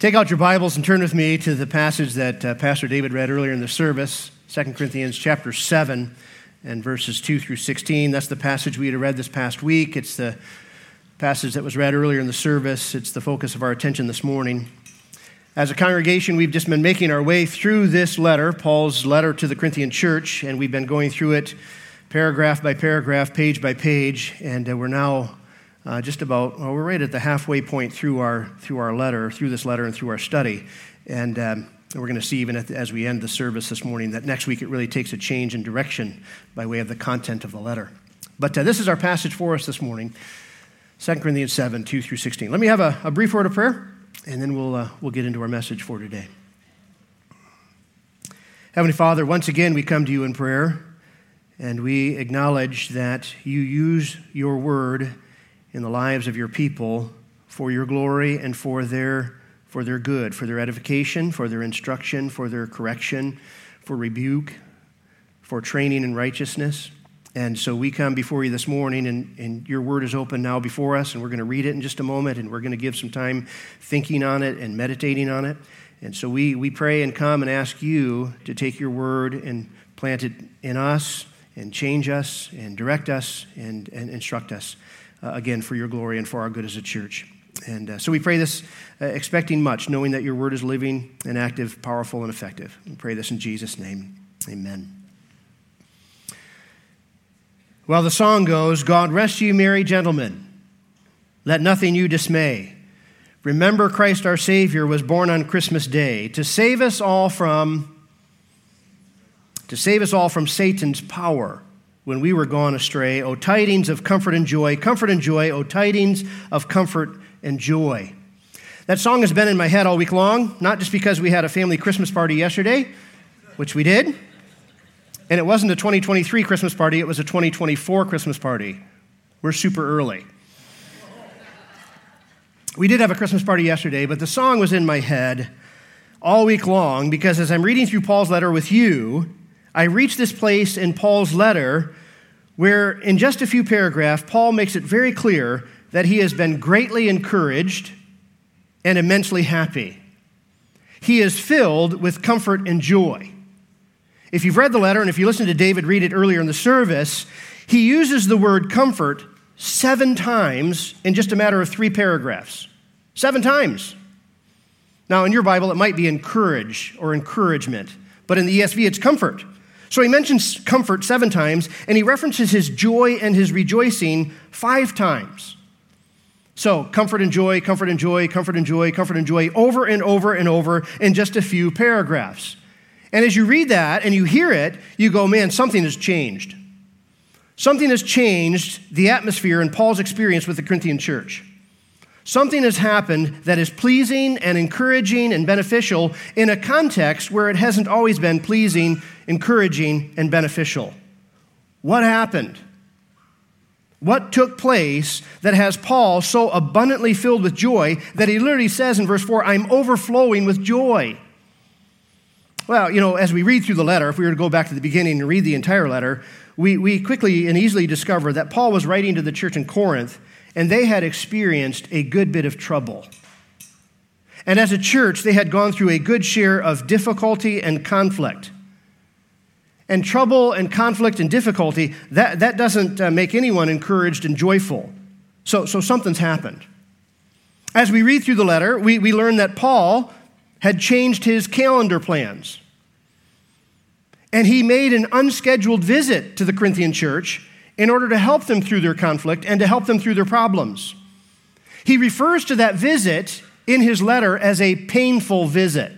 Take out your Bibles and turn with me to the passage that uh, Pastor David read earlier in the service, 2 Corinthians chapter 7 and verses 2 through 16. That's the passage we had read this past week. It's the passage that was read earlier in the service. It's the focus of our attention this morning. As a congregation, we've just been making our way through this letter, Paul's letter to the Corinthian church, and we've been going through it paragraph by paragraph, page by page, and uh, we're now uh, just about, well, we're right at the halfway point through our, through our letter, through this letter and through our study. And um, we're going to see, even the, as we end the service this morning, that next week it really takes a change in direction by way of the content of the letter. But uh, this is our passage for us this morning 2 Corinthians 7, 2 through 16. Let me have a, a brief word of prayer, and then we'll, uh, we'll get into our message for today. Heavenly Father, once again we come to you in prayer, and we acknowledge that you use your word in the lives of your people for your glory and for their, for their good, for their edification, for their instruction, for their correction, for rebuke, for training in righteousness. And so we come before you this morning, and, and your word is open now before us, and we're going to read it in just a moment, and we're going to give some time thinking on it and meditating on it. And so we, we pray and come and ask you to take your word and plant it in us and change us and direct us and, and instruct us uh, again, for your glory and for our good as a church. And uh, so we pray this uh, expecting much, knowing that your word is living and active, powerful and effective. We pray this in Jesus' name. Amen. Well, the song goes God rest you, merry gentlemen. Let nothing you dismay. Remember, Christ our Savior was born on Christmas Day to save us all from to save us all from Satan's power when we were gone astray. O tidings of comfort and joy, comfort and joy, O tidings of comfort and joy. That song has been in my head all week long, not just because we had a family Christmas party yesterday, which we did, and it wasn't a 2023 Christmas party, it was a 2024 Christmas party. We're super early. We did have a Christmas party yesterday, but the song was in my head all week long because as I'm reading through Paul's letter with you, I reach this place in Paul's letter where, in just a few paragraphs, Paul makes it very clear that he has been greatly encouraged and immensely happy. He is filled with comfort and joy. If you've read the letter, and if you listened to David read it earlier in the service, he uses the word comfort seven times in just a matter of three paragraphs. Seven times. Now, in your Bible, it might be encourage or encouragement, but in the ESV, it's comfort. So he mentions comfort seven times, and he references his joy and his rejoicing five times. So, comfort and joy, comfort and joy, comfort and joy, comfort and joy, over and over and over in just a few paragraphs. And as you read that and you hear it, you go, man, something has changed. Something has changed the atmosphere in Paul's experience with the Corinthian church. Something has happened that is pleasing and encouraging and beneficial in a context where it hasn't always been pleasing, encouraging, and beneficial. What happened? What took place that has Paul so abundantly filled with joy that he literally says in verse 4, I'm overflowing with joy? Well, you know, as we read through the letter, if we were to go back to the beginning and read the entire letter, we, we quickly and easily discover that Paul was writing to the church in Corinth and they had experienced a good bit of trouble. And as a church, they had gone through a good share of difficulty and conflict. And trouble and conflict and difficulty, that, that doesn't uh, make anyone encouraged and joyful. So, so something's happened. As we read through the letter, we, we learn that Paul had changed his calendar plans. And he made an unscheduled visit to the Corinthian church in order to help them through their conflict and to help them through their problems. He refers to that visit in his letter as a painful visit.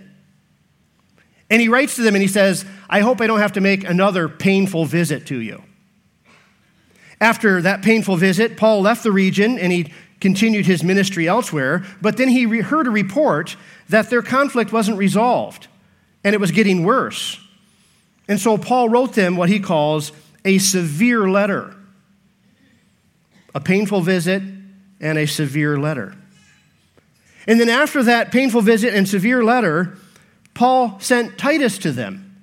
And he writes to them and he says, I hope I don't have to make another painful visit to you. After that painful visit, Paul left the region and he continued his ministry elsewhere, but then he heard a report that their conflict wasn't resolved and it was getting worse. And so Paul wrote them what he calls a severe letter, a painful visit, and a severe letter. And then after that painful visit and severe letter, Paul sent Titus to them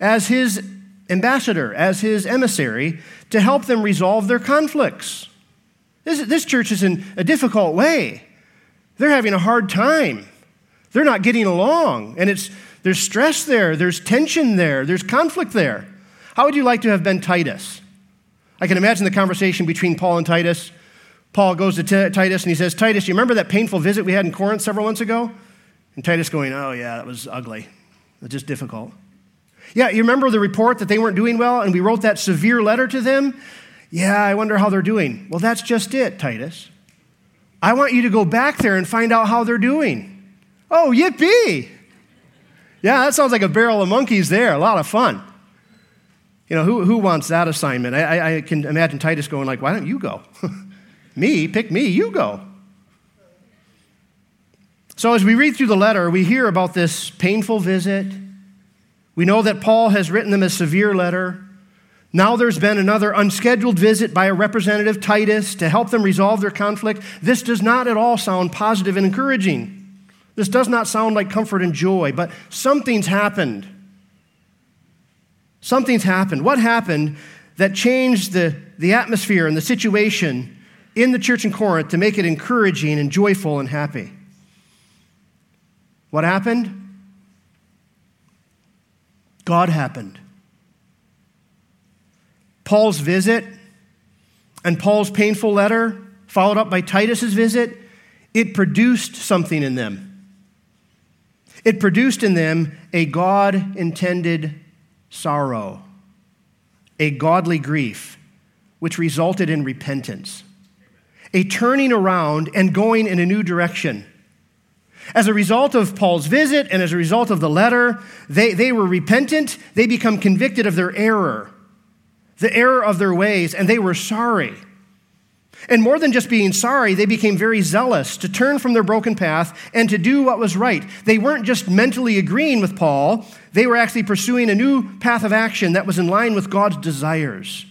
as his ambassador, as his emissary, to help them resolve their conflicts. This, this church is in a difficult way. They're having a hard time. They're not getting along, and it's, there's stress there, there's tension there, there's conflict there. How would you like to have been Titus? I can imagine the conversation between Paul and Titus. Paul goes to T- Titus and he says, Titus, you remember that painful visit we had in Corinth several months ago? And Titus going, Oh, yeah, that was ugly. It was just difficult. Yeah, you remember the report that they weren't doing well and we wrote that severe letter to them? Yeah, I wonder how they're doing. Well, that's just it, Titus. I want you to go back there and find out how they're doing. Oh, yippee! Yeah, that sounds like a barrel of monkeys there. A lot of fun. You know, who, who wants that assignment? I, I can imagine Titus going like, why don't you go? me, pick me, you go. So as we read through the letter, we hear about this painful visit. We know that Paul has written them a severe letter. Now there's been another unscheduled visit by a representative, Titus, to help them resolve their conflict. This does not at all sound positive and encouraging. This does not sound like comfort and joy, but something's happened. Something's happened. What happened that changed the, the atmosphere and the situation in the church in Corinth to make it encouraging and joyful and happy? What happened? God happened. Paul's visit and Paul's painful letter, followed up by Titus's visit, it produced something in them. It produced in them a God intended sorrow, a godly grief, which resulted in repentance, a turning around and going in a new direction. As a result of Paul's visit and as a result of the letter, they, they were repentant. They become convicted of their error, the error of their ways, and they were sorry. And more than just being sorry, they became very zealous to turn from their broken path and to do what was right. They weren't just mentally agreeing with Paul, they were actually pursuing a new path of action that was in line with God's desires.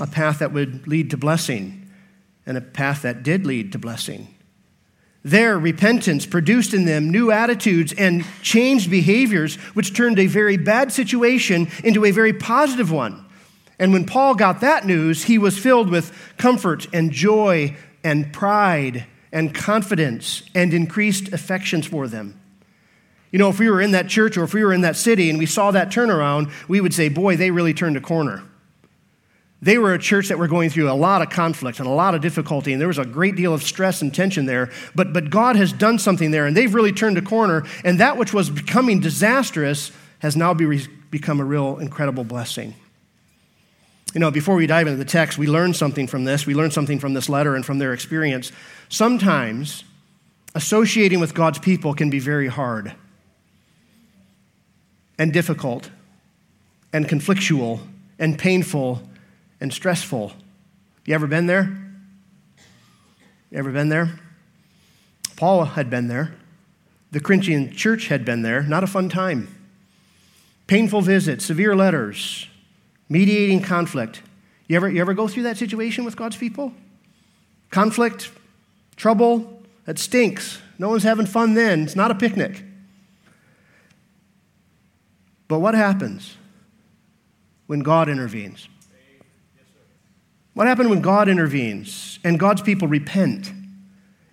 A path that would lead to blessing, and a path that did lead to blessing. Their repentance produced in them new attitudes and changed behaviors, which turned a very bad situation into a very positive one. And when Paul got that news, he was filled with comfort and joy and pride and confidence and increased affections for them. You know, if we were in that church or if we were in that city and we saw that turnaround, we would say, boy, they really turned a corner. They were a church that were going through a lot of conflict and a lot of difficulty, and there was a great deal of stress and tension there. But, but God has done something there, and they've really turned a corner, and that which was becoming disastrous has now be, become a real incredible blessing. You know, before we dive into the text, we learn something from this. We learn something from this letter and from their experience. Sometimes associating with God's people can be very hard and difficult and conflictual and painful and stressful. You ever been there? You ever been there? Paul had been there. The Corinthian church had been there. Not a fun time. Painful visits, severe letters, mediating conflict. You ever, you ever go through that situation with God's people? Conflict, trouble, that stinks. No one's having fun then. It's not a picnic. But what happens when God intervenes? What happens when God intervenes and God's people repent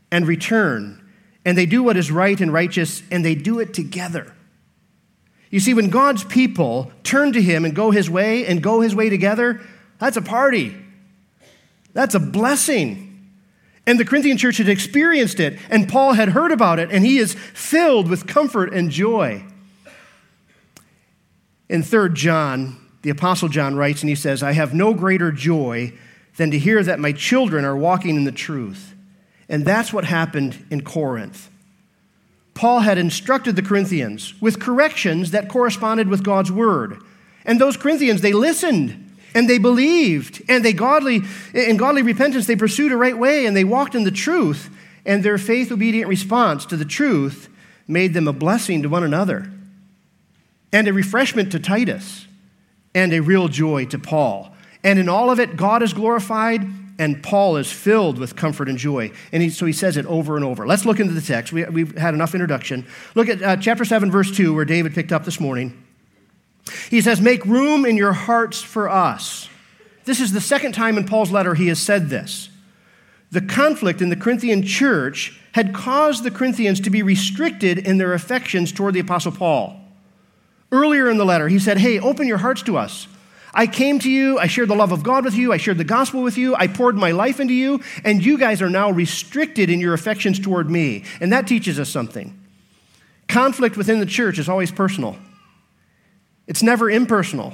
and return and they do what is right and righteous and they do it together? You see, when God's people turn to Him and go His way and go His way together, that's a party. That's a blessing. And the Corinthian church had experienced it, and Paul had heard about it, and he is filled with comfort and joy. In 3 John, the Apostle John writes, and he says, I have no greater joy than to hear that my children are walking in the truth. And that's what happened in Corinth. Paul had instructed the Corinthians with corrections that corresponded with God's word. And those Corinthians, they listened and they believed and they godly in godly repentance they pursued a right way and they walked in the truth and their faith obedient response to the truth made them a blessing to one another and a refreshment to Titus and a real joy to Paul. And in all of it God is glorified and Paul is filled with comfort and joy. And he, so he says it over and over. Let's look into the text. We, have had enough introduction. Look at uh, chapter 7, verse 2, where David picked up this morning. He says, Make room in your hearts for us. This is the second time in Paul's letter he has said this. the conflict in the Corinthian church had caused the Corinthians to be restricted in their affections toward the Apostle Paul. Earlier in the letter, he said, Hey, open your hearts to us. I came to you, I shared the love of God with you, I shared the gospel with you, I poured my life into you, and you guys are now restricted in your affections toward me. And that teaches us something. Conflict within the church is always personal, it's never impersonal.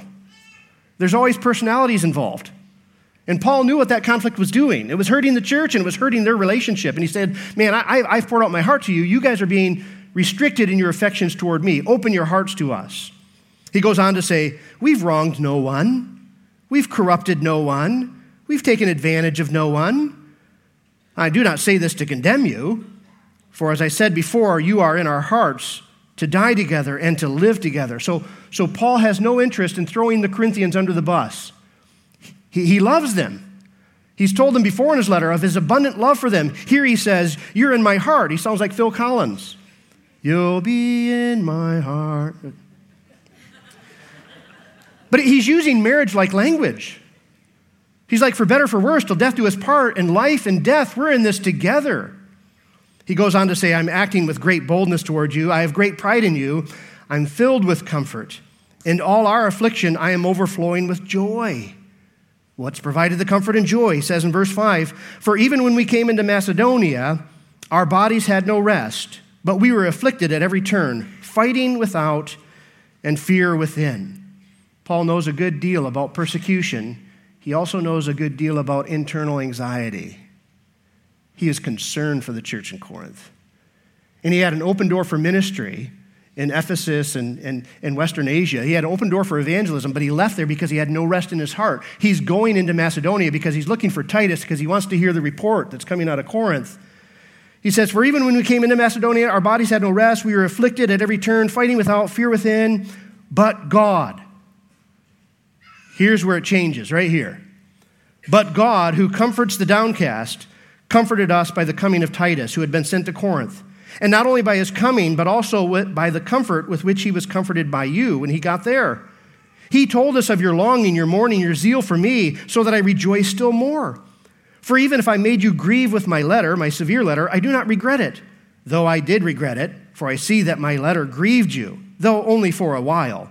There's always personalities involved. And Paul knew what that conflict was doing. It was hurting the church and it was hurting their relationship. And he said, Man, I, have poured out my heart to you. You guys are being restricted in your affections toward me. Open your hearts to us. He goes on to say, We've wronged no one, we've corrupted no one, we've taken advantage of no one. I do not say this to condemn you, for as I said before, you are in our hearts to die together and to live together. So, so Paul has no interest in throwing the Corinthians under the bus. He, he loves them. He's told them before in his letter of his abundant love for them. Here he says, You're in my heart. He sounds like Phil Collins. You'll be in my heart. But he's using marriage like language. He's like, For better, for worse, till death do us part, and life and death, we're in this together. He goes on to say, I'm acting with great boldness toward you. I have great pride in you. I'm filled with comfort. In all our affliction, I am overflowing with joy. What's provided the comfort and joy? He says in verse 5 For even when we came into Macedonia, our bodies had no rest, but we were afflicted at every turn, fighting without and fear within. Paul knows a good deal about persecution. He also knows a good deal about internal anxiety. He is concerned for the church in Corinth. And he had an open door for ministry in Ephesus and, and, and Western Asia. He had an open door for evangelism, but he left there because he had no rest in his heart. He's going into Macedonia because he's looking for Titus because he wants to hear the report that's coming out of Corinth. He says, For even when we came into Macedonia, our bodies had no rest. We were afflicted at every turn, fighting without fear within, but God. Here's where it changes, right here. But God, who comforts the downcast, comforted us by the coming of Titus, who had been sent to Corinth. And not only by his coming, but also by the comfort with which he was comforted by you when he got there. He told us of your longing, your mourning, your zeal for me, so that I rejoice still more. For even if I made you grieve with my letter, my severe letter, I do not regret it, though I did regret it, for I see that my letter grieved you, though only for a while.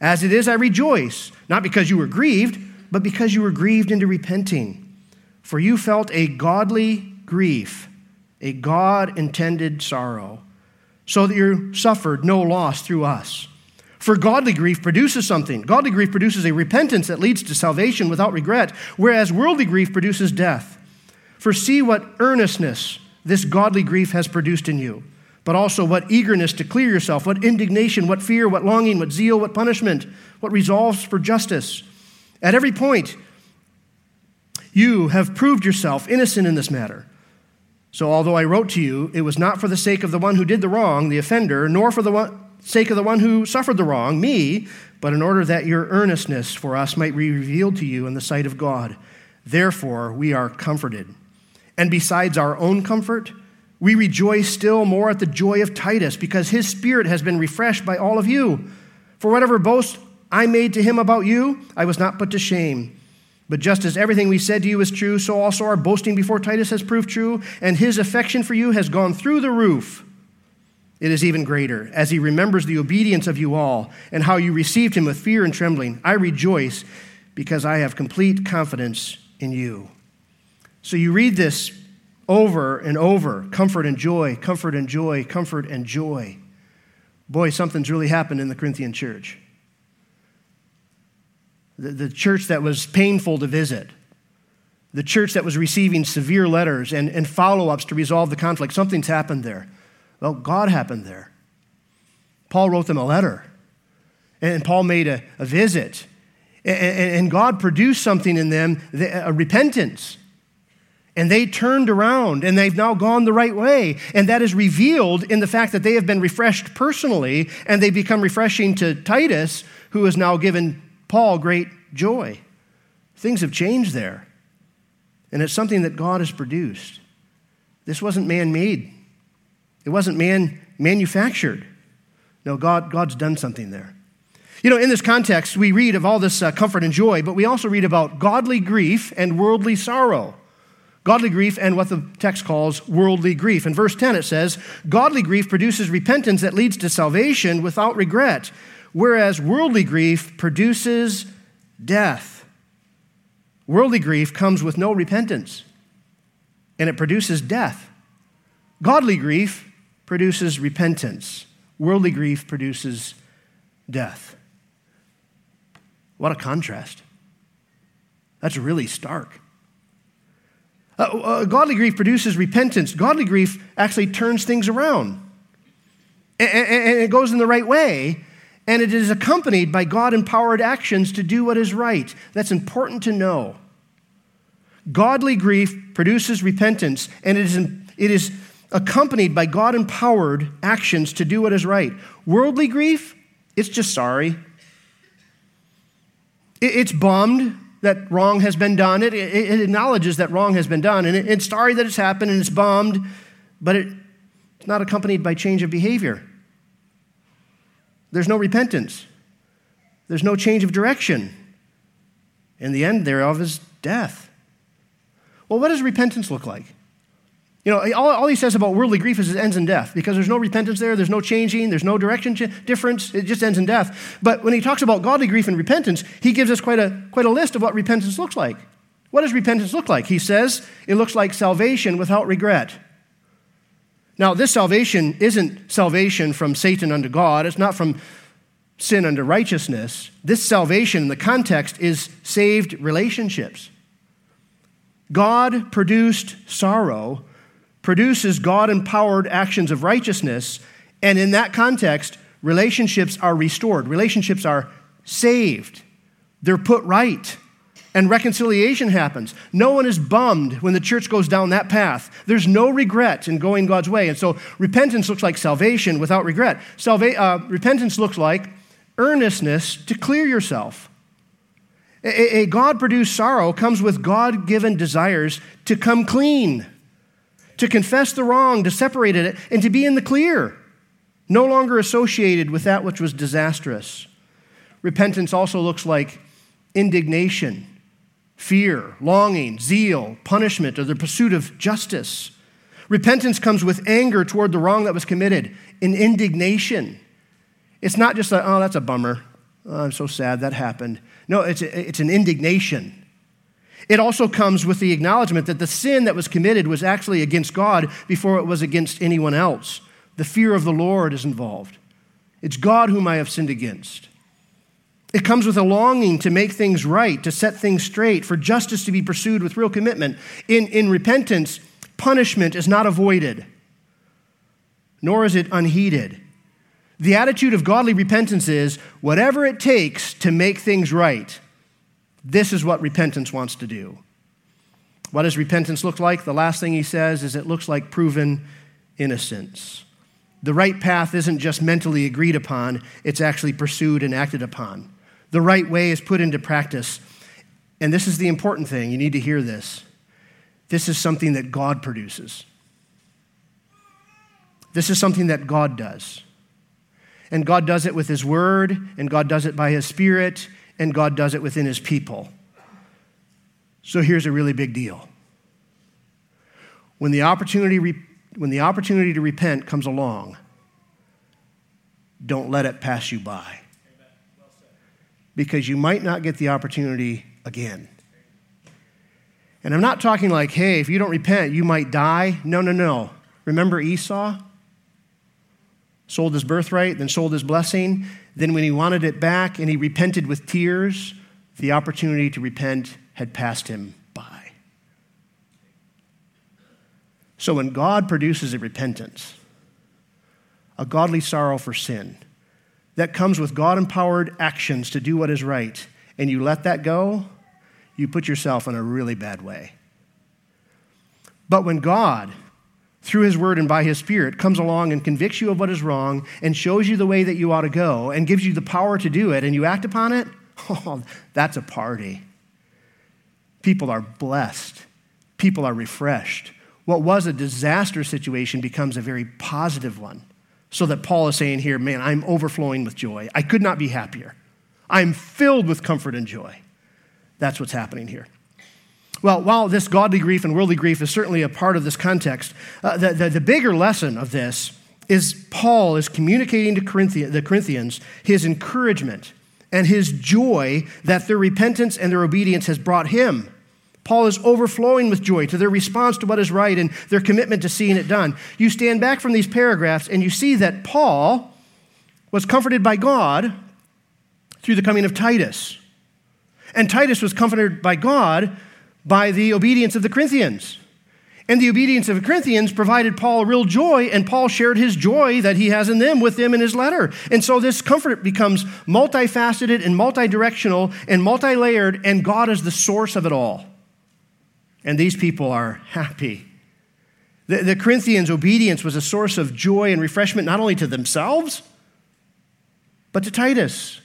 As it is, I rejoice, not because you were grieved, but because you were grieved into repenting. For you felt a godly grief a God intended sorrow, so that you suffered no loss through us. For godly grief produces something. Godly grief produces a repentance that leads to salvation without regret, whereas worldly grief produces death. For see what earnestness this godly grief has produced in you, but also what eagerness to clear yourself, what indignation, what fear, what longing, what zeal, what punishment, what resolves for justice. At every point, you have proved yourself innocent in this matter. So, although I wrote to you, it was not for the sake of the one who did the wrong, the offender, nor for the one, sake of the one who suffered the wrong, me, but in order that your earnestness for us might be revealed to you in the sight of God. Therefore, we are comforted. And besides our own comfort, we rejoice still more at the joy of Titus, because his spirit has been refreshed by all of you. For whatever boast I made to him about you, I was not put to shame. But just as everything we said to you is true, so also our boasting before Titus has proved true, and his affection for you has gone through the roof. It is even greater, as he remembers the obedience of you all and how you received him with fear and trembling. I rejoice because I have complete confidence in you. So you read this over and over comfort and joy, comfort and joy, comfort and joy. Boy, something's really happened in the Corinthian church the, the church that was painful to visit, the church that was receiving severe letters and, and follow ups to resolve the conflict. Something's happened there. Well, God happened there. Paul wrote them a letter, and Paul made a, a visit. And, God produced something in them, a repentance. And they turned around and they've now gone the right way. And that is revealed in the fact that they have been refreshed personally and they become refreshing to Titus, who has now given Paul great joy. Things have changed there. And it's something that God has produced. This wasn't man made, it wasn't man manufactured. No, God, God's done something there. You know, in this context, we read of all this uh, comfort and joy, but we also read about godly grief and worldly sorrow. Godly grief and what the text calls worldly grief. In verse 10, it says, Godly grief produces repentance that leads to salvation without regret, whereas worldly grief produces death. Worldly grief comes with no repentance, and it produces death. Godly grief produces repentance, worldly grief produces death. What a contrast. That's really stark. Uh, uh, godly grief produces repentance. Godly grief actually turns things around. And, and, and it goes in the right way, and it is accompanied by God empowered actions to do what is right. That's important to know. Godly grief produces repentance, and it is, it is accompanied by God empowered actions to do what is right. Worldly grief, it's just sorry. It's bummed that wrong has been done. It, it, it acknowledges that wrong has been done, and it, it's sorry that it's happened, and it's bummed, but it's not accompanied by change of behavior. There's no repentance. There's no change of direction. And the end thereof is death. Well, what does repentance look like? You know, all, all, he says about worldly grief is it ends in death because there's no repentance there, there's no changing, there's no direction ch- difference, it just ends in death. But when he talks about godly grief and repentance, he gives us quite a, quite a list of what repentance looks like. What does repentance look like? He says it looks like salvation without regret. Now, this salvation isn't salvation from Satan unto God, it's not from sin unto righteousness. This salvation, in the context, is saved relationships. God produced sorrow produces God empowered actions of righteousness. And in that context, relationships are restored, relationships are saved, they're put right. And reconciliation happens. No one is bummed when the church goes down that path. There's no regret in going God's way. And so repentance looks like salvation without regret. Salva- uh, repentance looks like earnestness to clear yourself. A, a God produced sorrow comes with God given desires to come clean to confess the wrong, to separate it, and to be in the clear, no longer associated with that which was disastrous. Repentance also looks like indignation, fear, longing, zeal, punishment, or the pursuit of justice. Repentance comes with anger toward the wrong that was committed, in indignation. It's not just like, oh, that's a bummer. Oh, I'm so sad that happened. No, it's, it's an indignation. It also comes with the acknowledgement that the sin that was committed was actually against God before it was against anyone else. The fear of the Lord is involved. It's God whom I have sinned against. It comes with a longing to make things right, to set things straight, for justice to be pursued with real commitment. In, in repentance, punishment is not avoided, nor is it unheeded. The attitude of godly repentance is whatever it takes to make things right. This is what repentance wants to do. What does repentance look like? The last thing he says is it looks like proven innocence. The right path isn't just mentally agreed upon, it's actually pursued and acted upon. The right way is put into practice. And this is the important thing. You need to hear this. This is something that God produces. This is something that God does. And God does it with His Word, and God does it by His Spirit, and God does it within his people. So here's a really big deal. When the opportunity, when the opportunity to repent comes along, don't let it pass you by. Because you might not get the opportunity again. And I'm not talking like, hey, if you don't repent, you might die. No, no, no. Remember Esau? Sold his birthright, then sold his blessing. Then, when he wanted it back and he repented with tears, the opportunity to repent had passed him by. So, when God produces a repentance, a godly sorrow for sin, that comes with God empowered actions to do what is right, and you let that go, you put yourself in a really bad way. But when God through his word and by his spirit comes along and convicts you of what is wrong and shows you the way that you ought to go and gives you the power to do it and you act upon it, oh, that's a party. People are blessed. People are refreshed. What was a disaster situation becomes a very positive one. So that Paul is saying here, man, I'm overflowing with joy. I could not be happier. I'm filled with comfort and joy. That's what's happening here. Well, while this godly grief and worldly grief is certainly a part of this context, uh, the, the, the bigger lesson of this is Paul is communicating to Corinthian, the Corinthians his encouragement and his joy that their repentance and their obedience has brought him. Paul is overflowing with joy to their response to what is right and their commitment to seeing it done. You stand back from these paragraphs and you see that Paul was comforted by God through the coming of Titus. And Titus was comforted by God by the obedience of the Corinthians. And the obedience of the Corinthians provided Paul real joy, and Paul shared his joy that he has in them with them in his letter. And so this comfort becomes multifaceted and multidirectional and multi layered, and God is the source of it all. And these people are happy. The, the Corinthians' obedience was a source of joy and refreshment not only to themselves, but to Titus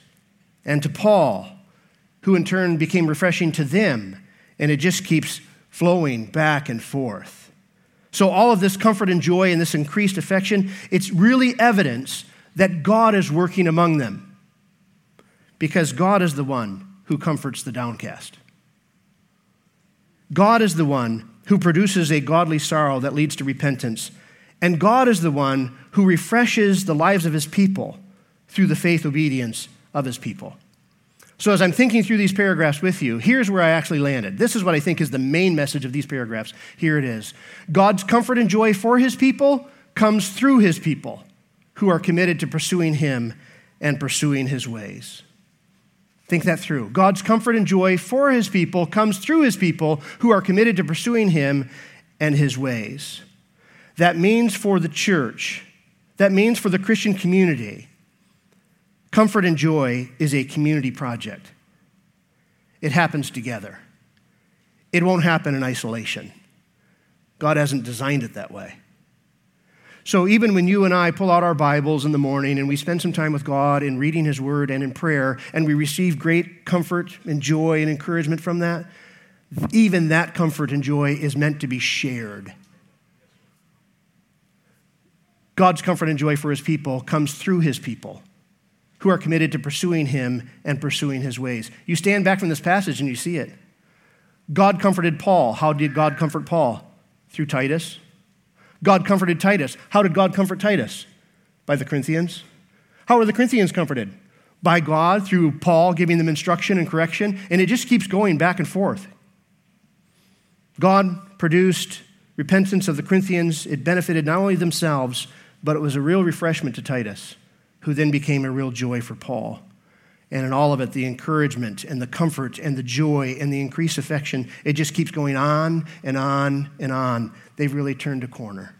and to Paul, who in turn became refreshing to them. And it just keeps flowing back and forth. So, all of this comfort and joy and this increased affection, it's really evidence that God is working among them because God is the one who comforts the downcast. God is the one who produces a godly sorrow that leads to repentance. And God is the one who refreshes the lives of his people through the faith obedience of his people. So, as I'm thinking through these paragraphs with you, here's where I actually landed. This is what I think is the main message of these paragraphs. Here it is God's comfort and joy for his people comes through his people who are committed to pursuing him and pursuing his ways. Think that through. God's comfort and joy for his people comes through his people who are committed to pursuing him and his ways. That means for the church, that means for the Christian community Comfort and joy is a community project. It happens together. It won't happen in isolation. God hasn't designed it that way. So even when you and I pull out our Bibles in the morning and we spend some time with God in reading His Word and in prayer, and we receive great comfort and joy and encouragement from that, even that comfort and joy is meant to be shared. God's comfort and joy for His people comes through His people who are committed to pursuing him and pursuing his ways. You stand back from this passage and you see it. God comforted Paul. How did God comfort Paul? Through Titus. God comforted Titus. How did God comfort Titus? By the Corinthians. How were the Corinthians comforted? By God through Paul giving them instruction and correction. And it just keeps going back and forth. God produced repentance of the Corinthians. It benefited not only themselves, but it was a real refreshment to Titus who then became a real joy for Paul. And in all of it, the encouragement and the comfort and the joy and the increased affection, it just keeps going on and on and on. They've really turned a corner.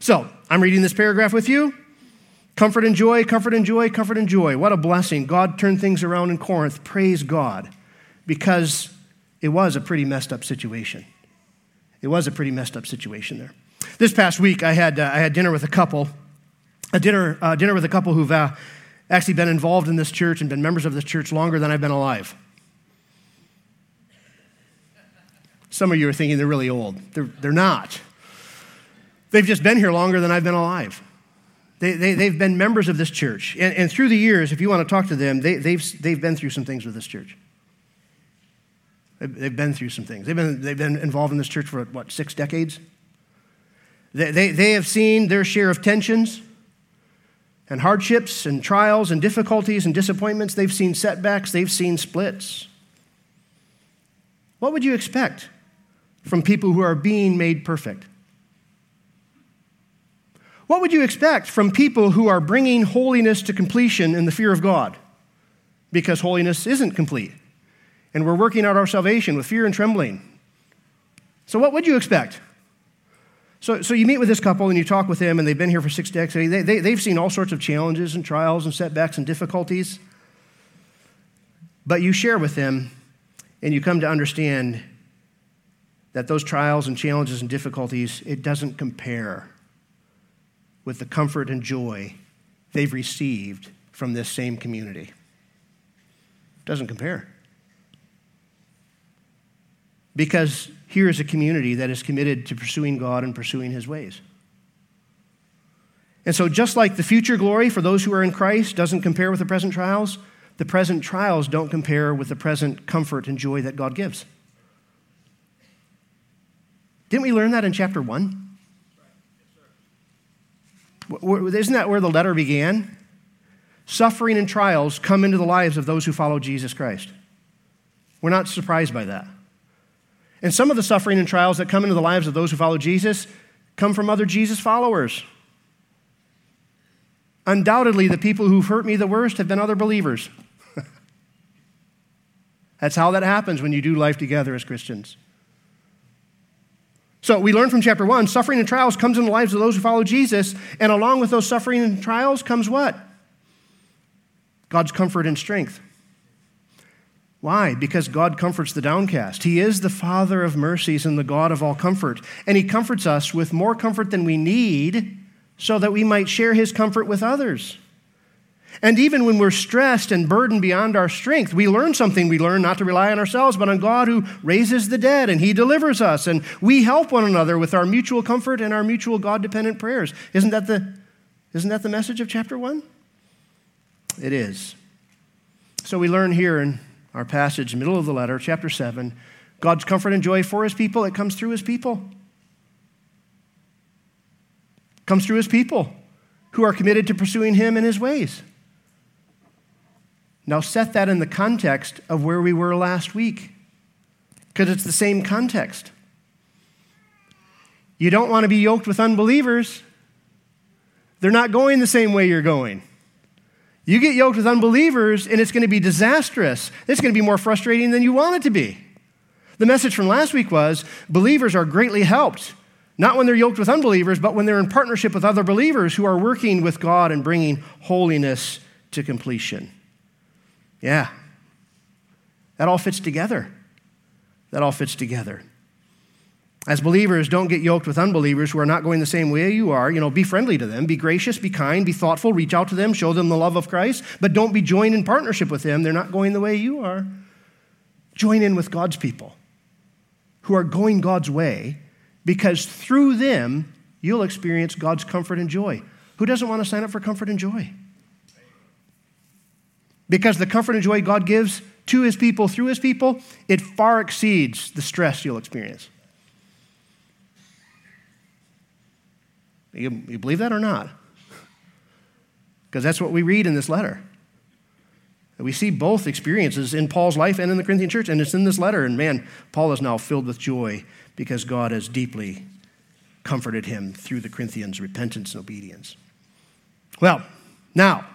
So, I'm reading this paragraph with you. Comfort and joy, comfort and joy, comfort and joy. What a blessing. God turned things around in Corinth. Praise God. Because it was a pretty messed up situation. It was a pretty messed up situation there. This past week, I had, uh, I had dinner with a couple a dinner, uh, dinner with a couple who've uh, actually been involved in this church and been members of this church longer than I've been alive. Some of you are thinking they're really old. They're, they're not. They've just been here longer than I've been alive. They, they, they've been members of this church. And, and through the years, if you want to talk to them, they, they've, they've been through some things with this church. They've been through some things. They've been, they've been involved in this church for, what, six decades? They, they, they have seen their share of tensions and hardships and trials and difficulties and disappointments. They've seen setbacks, they've seen splits. What would you expect from people who are being made perfect? What would you expect from people who are bringing holiness to completion in the fear of God? Because holiness isn't complete. And we're working out our salvation with fear and trembling. So, what would you expect? So, so you meet with this couple and you talk with them, and they've been here for six decades. They, they, they've seen all sorts of challenges and trials and setbacks and difficulties. But you share with them, and you come to understand that those trials and challenges and difficulties, it doesn't compare with the comfort and joy they've received from this same community. It doesn't compare. Because here is a community that is committed to pursuing God and pursuing his ways. And so, just like the future glory for those who are in Christ doesn't compare with the present trials, the present trials don't compare with the present comfort and joy that God gives. Didn't we learn that in chapter 1? Isn't that where the letter began? Suffering and trials come into the lives of those who follow Jesus Christ. We're not surprised by that. And some of the suffering and trials that come into the lives of those who follow Jesus come from other Jesus followers. Undoubtedly, the people who've hurt me the worst have been other believers. That's how that happens when you do life together as Christians. So we learn from chapter 1 suffering and trials comes in the lives of those who follow Jesus, and along with those suffering and trials comes what? God's comfort and strength. Why? Because God comforts the downcast. He is the Father of mercies and the God of all comfort. And He comforts us with more comfort than we need so that we might share His comfort with others. And even when we're stressed and burdened beyond our strength, we learn something. We learn not to rely on ourselves, but on God who raises the dead and He delivers us. And we help one another with our mutual comfort and our mutual God dependent prayers. Isn't that, the, isn't that the message of chapter 1? It is. So we learn here in our passage, middle of the letter, chapter 7, God's comfort and joy for his people, it comes through his people. It comes through his people who are committed to pursuing him and his ways. Now, set that in the context of where we were last week, because it's the same context. You don't want to be yoked with unbelievers, they're not going the same way you're going. You get yoked with unbelievers, and it's going to be disastrous. It's going to be more frustrating than you want it to be. The message from last week was believers are greatly helped, not when they're yoked with unbelievers, but when they're in partnership with other believers who are working with God and bringing holiness to completion. Yeah, that all fits together. That all fits together. As believers, don't get yoked with unbelievers who are not going the same way you are. You know, be friendly to them, be gracious, be kind, be thoughtful, reach out to them, show them the love of Christ, but don't be joined in partnership with them. They're not going the way you are. Join in with God's people who are going God's way because through them, you'll experience God's comfort and joy. Who doesn't want to sign up for comfort and joy? Because the comfort and joy God gives to his people through his people, it far exceeds the stress you'll experience. You, you believe that or not? Because that's what we read in this letter. We see both experiences in Paul's life and in the Corinthian church, and it's in this letter. And man, Paul is now filled with joy because God has deeply comforted him through the Corinthians' repentance and obedience. Well, now,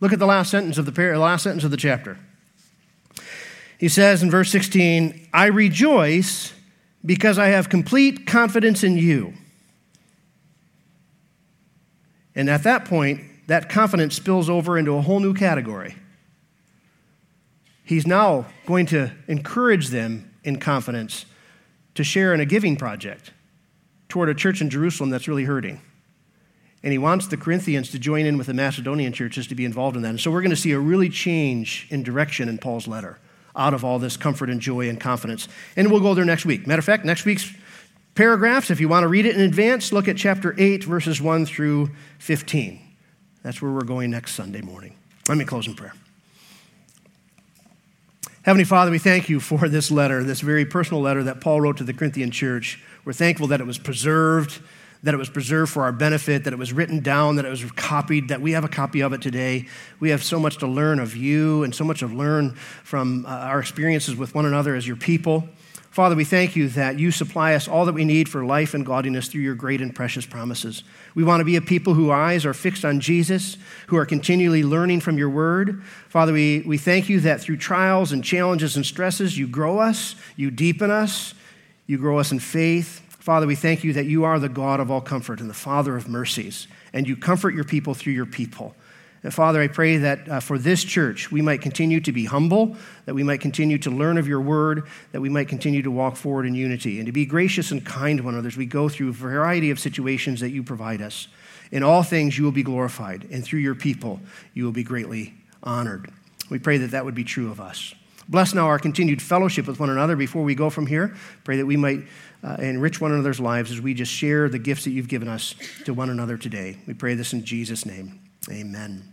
look at the last sentence of the, par- last sentence of the chapter. He says in verse 16, I rejoice because I have complete confidence in you. And at that point, that confidence spills over into a whole new category. He's now going to encourage them in confidence to share in a giving project toward a church in Jerusalem that's really hurting. And he wants the Corinthians to join in with the Macedonian churches to be involved in that. And so we're going to see a really change in direction in Paul's letter out of all this comfort and joy and confidence. And we'll go there next week. Matter of fact, next week's paragraphs. If you want to read it in advance, look at chapter 8, verses 1 through 15. That's where we're going next Sunday morning. Let me close in prayer. Heavenly Father, we thank you for this letter, this very personal letter that Paul wrote to the Corinthian church. We're thankful that it was preserved, that it was preserved for our benefit, that it was written down, that it was copied, that we have a copy of it today. We have so much to learn of you and so much to learn from uh, our experiences with one another as your people. Father, we thank you that you supply us all that we need for life and godliness through your great and precious promises. We want to be a people whose eyes are fixed on Jesus, who are continually learning from your word. Father, we, we thank you that through trials and challenges and stresses, you grow us, you deepen us, you grow us in faith. Father, we thank you that you are the God of all comfort and the Father of mercies, and you comfort your people through your people. Father, I pray that uh, for this church, we might continue to be humble, that we might continue to learn of your word, that we might continue to walk forward in unity, and to be gracious and kind to one another as we go through a variety of situations that you provide us. In all things, you will be glorified, and through your people, you will be greatly honored. We pray that that would be true of us. Bless now our continued fellowship with one another before we go from here. Pray that we might uh, enrich one another's lives as we just share the gifts that you've given us to one another today. We pray this in Jesus' name. Amen.